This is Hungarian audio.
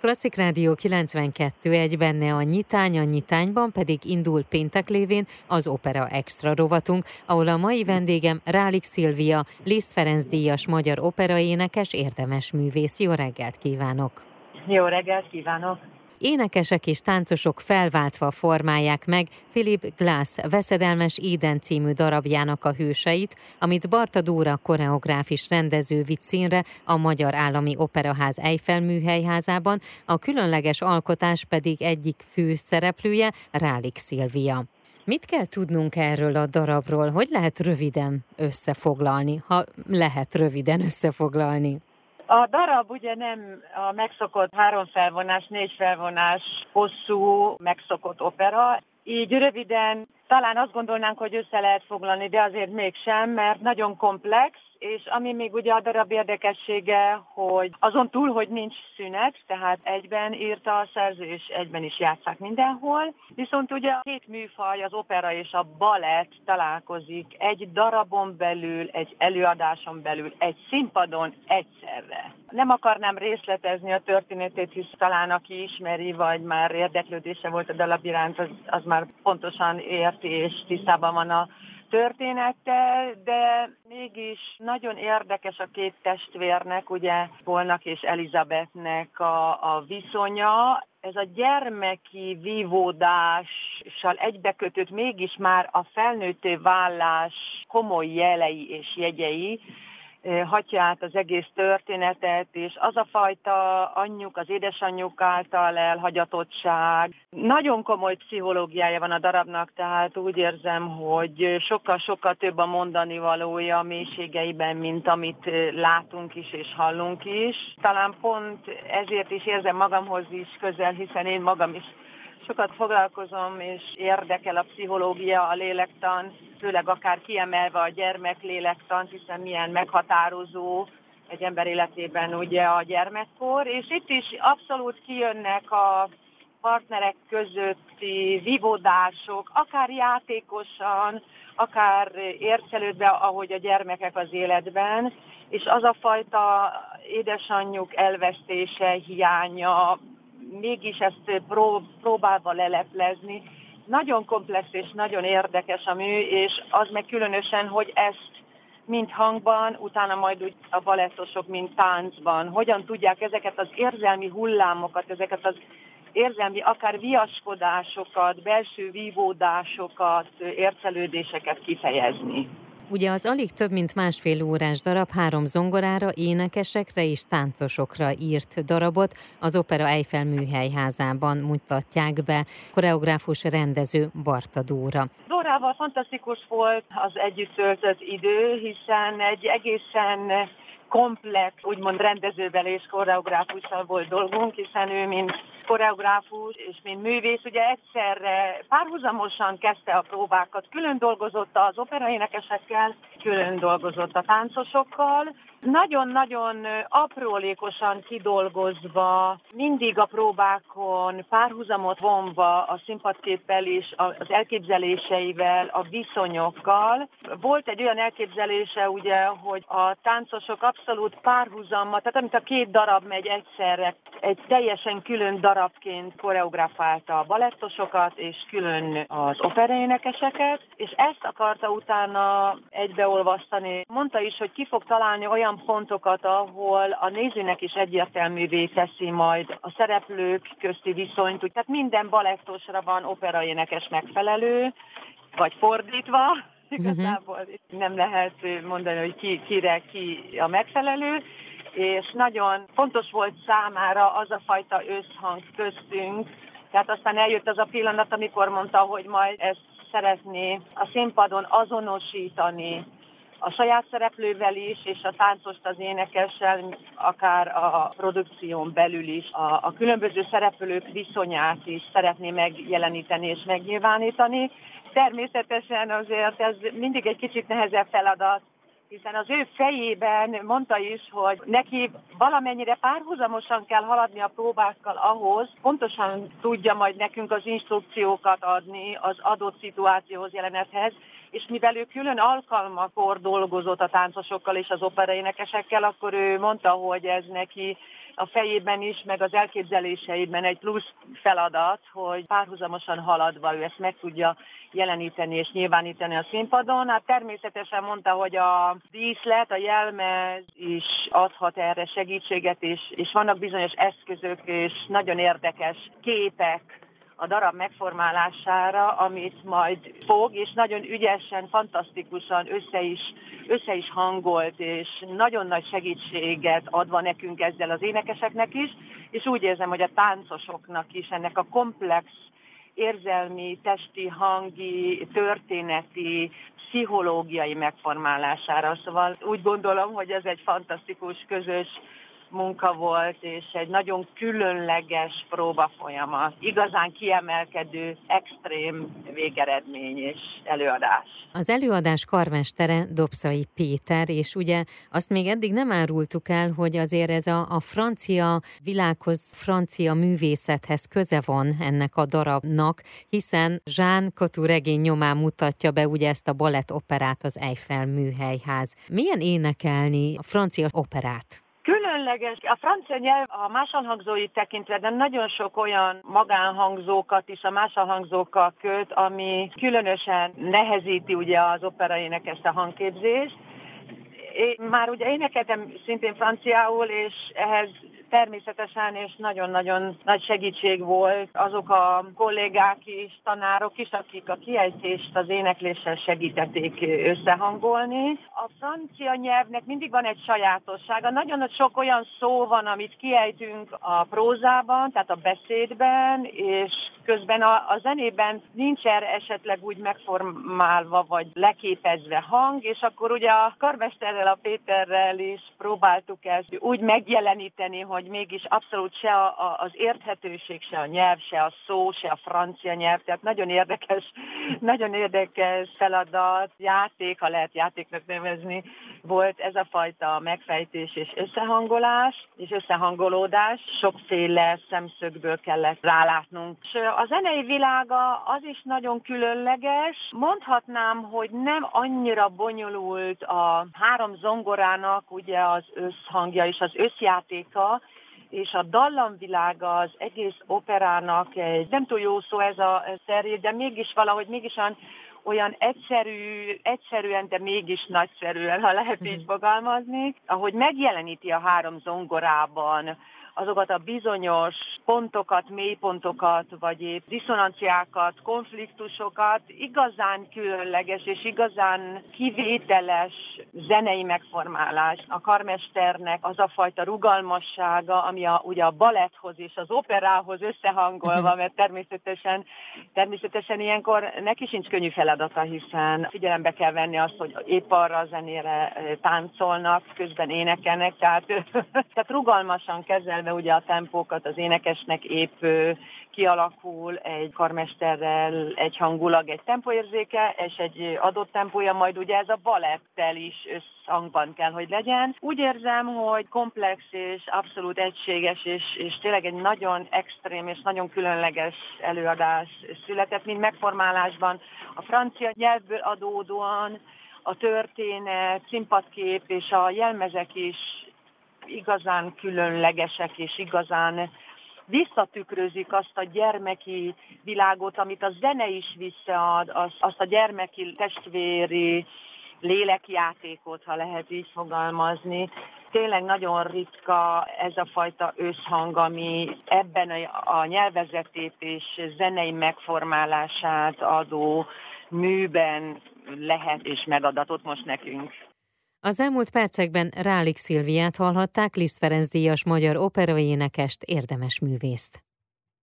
Klasszik Rádió 92 egy benne a nyitány, a nyitányban pedig indul péntek lévén az Opera Extra rovatunk, ahol a mai vendégem Rálik Szilvia, Liszt Ferenc díjas magyar operaénekes, érdemes művész. Jó reggelt kívánok! Jó reggelt kívánok! Énekesek és táncosok felváltva formálják meg Philip Glass veszedelmes Eden című darabjának a hőseit, amit Barta Dóra koreográfis rendező vitt színre a Magyar Állami Operaház Eiffel műhelyházában, a különleges alkotás pedig egyik fő szereplője Rálik Szilvia. Mit kell tudnunk erről a darabról? Hogy lehet röviden összefoglalni, ha lehet röviden összefoglalni? A darab ugye nem a megszokott három felvonás, négy felvonás hosszú megszokott opera, így röviden talán azt gondolnánk, hogy össze lehet foglalni, de azért mégsem, mert nagyon komplex, és ami még ugye a darab érdekessége, hogy azon túl, hogy nincs szünet, tehát egyben írta a szerző, és egyben is játszák mindenhol, viszont ugye a két műfaj, az opera és a balett találkozik egy darabon belül, egy előadáson belül, egy színpadon egyszerre. Nem akarnám részletezni a történetét, hisz talán aki ismeri, vagy már érdeklődése volt a dalab iránt, az, az már pontosan érti és tisztában van a történettel, de mégis nagyon érdekes a két testvérnek, ugye Polnak és Elizabethnek a, a viszonya. Ez a gyermeki vívódással egybekötött mégis már a felnőtté vállás komoly jelei és jegyei, hatja át az egész történetet, és az a fajta anyjuk, az édesanyjuk által elhagyatottság. Nagyon komoly pszichológiája van a darabnak, tehát úgy érzem, hogy sokkal-sokkal több a mondani valója mélységeiben, mint amit látunk is és hallunk is. Talán pont ezért is érzem magamhoz is közel, hiszen én magam is sokat foglalkozom, és érdekel a pszichológia, a lélektan, főleg akár kiemelve a gyermek lélektan, hiszen milyen meghatározó egy ember életében ugye a gyermekkor, és itt is abszolút kijönnek a partnerek közötti vívódások, akár játékosan, akár ércelődve, ahogy a gyermekek az életben, és az a fajta édesanyjuk elvesztése, hiánya, mégis ezt pró, próbálva leleplezni. Nagyon komplex és nagyon érdekes a mű, és az meg különösen, hogy ezt mint hangban, utána majd úgy a balettosok, mint táncban. Hogyan tudják ezeket az érzelmi hullámokat, ezeket az érzelmi, akár viaskodásokat, belső vívódásokat, ércelődéseket kifejezni. Ugye az alig több mint másfél órás darab három zongorára, énekesekre és táncosokra írt darabot az Opera Eiffel műhelyházában mutatják be koreográfus rendező Barta Dóra. Dórával fantasztikus volt az együtt töltött idő, hiszen egy egészen komplex, úgymond rendezővel és koreográfussal volt dolgunk, hiszen ő, mint koreográfus és mint művész, ugye egyszerre párhuzamosan kezdte a próbákat, külön dolgozott az operaénekesekkel, külön dolgozott a táncosokkal, nagyon-nagyon aprólékosan kidolgozva, mindig a próbákon párhuzamot vonva a színpadképpel is, az elképzeléseivel, a viszonyokkal. Volt egy olyan elképzelése ugye, hogy a táncosok abszolút párhuzammal, tehát amit a két darab megy egyszerre, egy teljesen külön darabként koreografálta a balettosokat, és külön az operaénekeseket, és ezt akarta utána egybeolvasztani. Mondta is, hogy ki fog találni olyan olyan pontokat, ahol a nézőnek is egyértelművé teszi majd a szereplők közti viszonyt. Tehát minden balettosra van operaénekes megfelelő, vagy fordítva, mhm. igazából nem lehet mondani, hogy ki, kire ki a megfelelő, és nagyon fontos volt számára az a fajta összhang köztünk, tehát aztán eljött az a pillanat, amikor mondta, hogy majd ezt szeretné a színpadon azonosítani a saját szereplővel is, és a táncost az énekessel, akár a produkción belül is. A, a különböző szereplők viszonyát is szeretné megjeleníteni és megnyilvánítani. Természetesen azért ez mindig egy kicsit nehezebb feladat, hiszen az ő fejében mondta is, hogy neki valamennyire párhuzamosan kell haladni a próbákkal ahhoz, pontosan tudja majd nekünk az instrukciókat adni az adott szituációhoz, jelenethez, és mivel ő külön alkalmakor dolgozott a táncosokkal és az operaénekesekkel, akkor ő mondta, hogy ez neki a fejében is, meg az elképzeléseiben egy plusz feladat, hogy párhuzamosan haladva ő ezt meg tudja jeleníteni és nyilvánítani a színpadon. Hát természetesen mondta, hogy a díszlet, a jelmez is adhat erre segítséget, és, és vannak bizonyos eszközök és nagyon érdekes képek, a darab megformálására, amit majd fog, és nagyon ügyesen, fantasztikusan össze is, össze is hangolt, és nagyon nagy segítséget adva nekünk ezzel az énekeseknek is, és úgy érzem, hogy a táncosoknak is ennek a komplex érzelmi, testi, hangi, történeti, pszichológiai megformálására. Szóval úgy gondolom, hogy ez egy fantasztikus közös munka volt, és egy nagyon különleges próba folyamat. Igazán kiemelkedő, extrém végeredmény és előadás. Az előadás karmestere Dobszai Péter, és ugye azt még eddig nem árultuk el, hogy azért ez a, a francia világhoz, francia művészethez köze van ennek a darabnak, hiszen Jean Cottu regény nyomán mutatja be ugye ezt a balett operát az Eiffel műhelyház. Milyen énekelni a francia operát? Különleges. A francia nyelv a másolhangzóit tekintve, de nagyon sok olyan magánhangzókat is a másolhangzókkal köt, ami különösen nehezíti ugye az operaének ezt a hangképzést. Én már ugye énekeltem szintén franciául, és ehhez természetesen, és nagyon-nagyon nagy segítség volt azok a kollégák is, tanárok is, akik a kiejtést az énekléssel segítették összehangolni. A francia nyelvnek mindig van egy sajátossága. Nagyon sok olyan szó van, amit kiejtünk a prózában, tehát a beszédben, és közben a, a zenében nincs erre esetleg úgy megformálva, vagy leképezve hang, és akkor ugye a karmesterrel, a Péterrel is próbáltuk ezt úgy megjeleníteni, hogy mégis abszolút se a, a, az érthetőség, se a nyelv, se a szó, se a francia nyelv, tehát nagyon érdekes, nagyon érdekes feladat, játék, ha lehet játéknak nevezni, volt ez a fajta megfejtés és összehangolás, és összehangolódás, sokféle szemszögből kellett rálátnunk. A zenei világa az is nagyon különleges. Mondhatnám, hogy nem annyira bonyolult a három zongorának ugye az összhangja és az összjátéka, és a dallamvilága az egész operának egy, nem túl jó szó ez a szeré, de mégis valahogy mégis olyan, olyan egyszerű, egyszerűen, de mégis nagyszerűen, ha lehet így mhm. fogalmazni, ahogy megjeleníti a három zongorában azokat a bizonyos pontokat, mélypontokat, vagy épp diszonanciákat, konfliktusokat igazán különleges és igazán kivételes zenei megformálás. A karmesternek az a fajta rugalmassága, ami a, ugye a baletthoz és az operához összehangolva, mert természetesen, természetesen ilyenkor neki sincs könnyű feladata, hiszen figyelembe kell venni azt, hogy épp arra a zenére táncolnak, közben énekelnek, tehát, tehát rugalmasan kezelve illetve ugye a tempókat az énekesnek épp kialakul egy karmesterrel egy hangulag egy tempóérzéke, és egy adott tempója, majd ugye ez a balettel is összhangban kell, hogy legyen. Úgy érzem, hogy komplex és abszolút egységes, és, és tényleg egy nagyon extrém és nagyon különleges előadás született, mint megformálásban. A francia nyelvből adódóan a történet, színpadkép és a jelmezek is igazán különlegesek és igazán visszatükrözik azt a gyermeki világot, amit a zene is visszaad, azt a gyermeki testvéri lélekjátékot, ha lehet így fogalmazni. Tényleg nagyon ritka ez a fajta összhang, ami ebben a, a nyelvezetét és zenei megformálását adó műben lehet és megadatott most nekünk. Az elmúlt percekben Rálik Szilviát hallhatták, Liszt Ferenc díjas magyar operaénekest, érdemes művészt.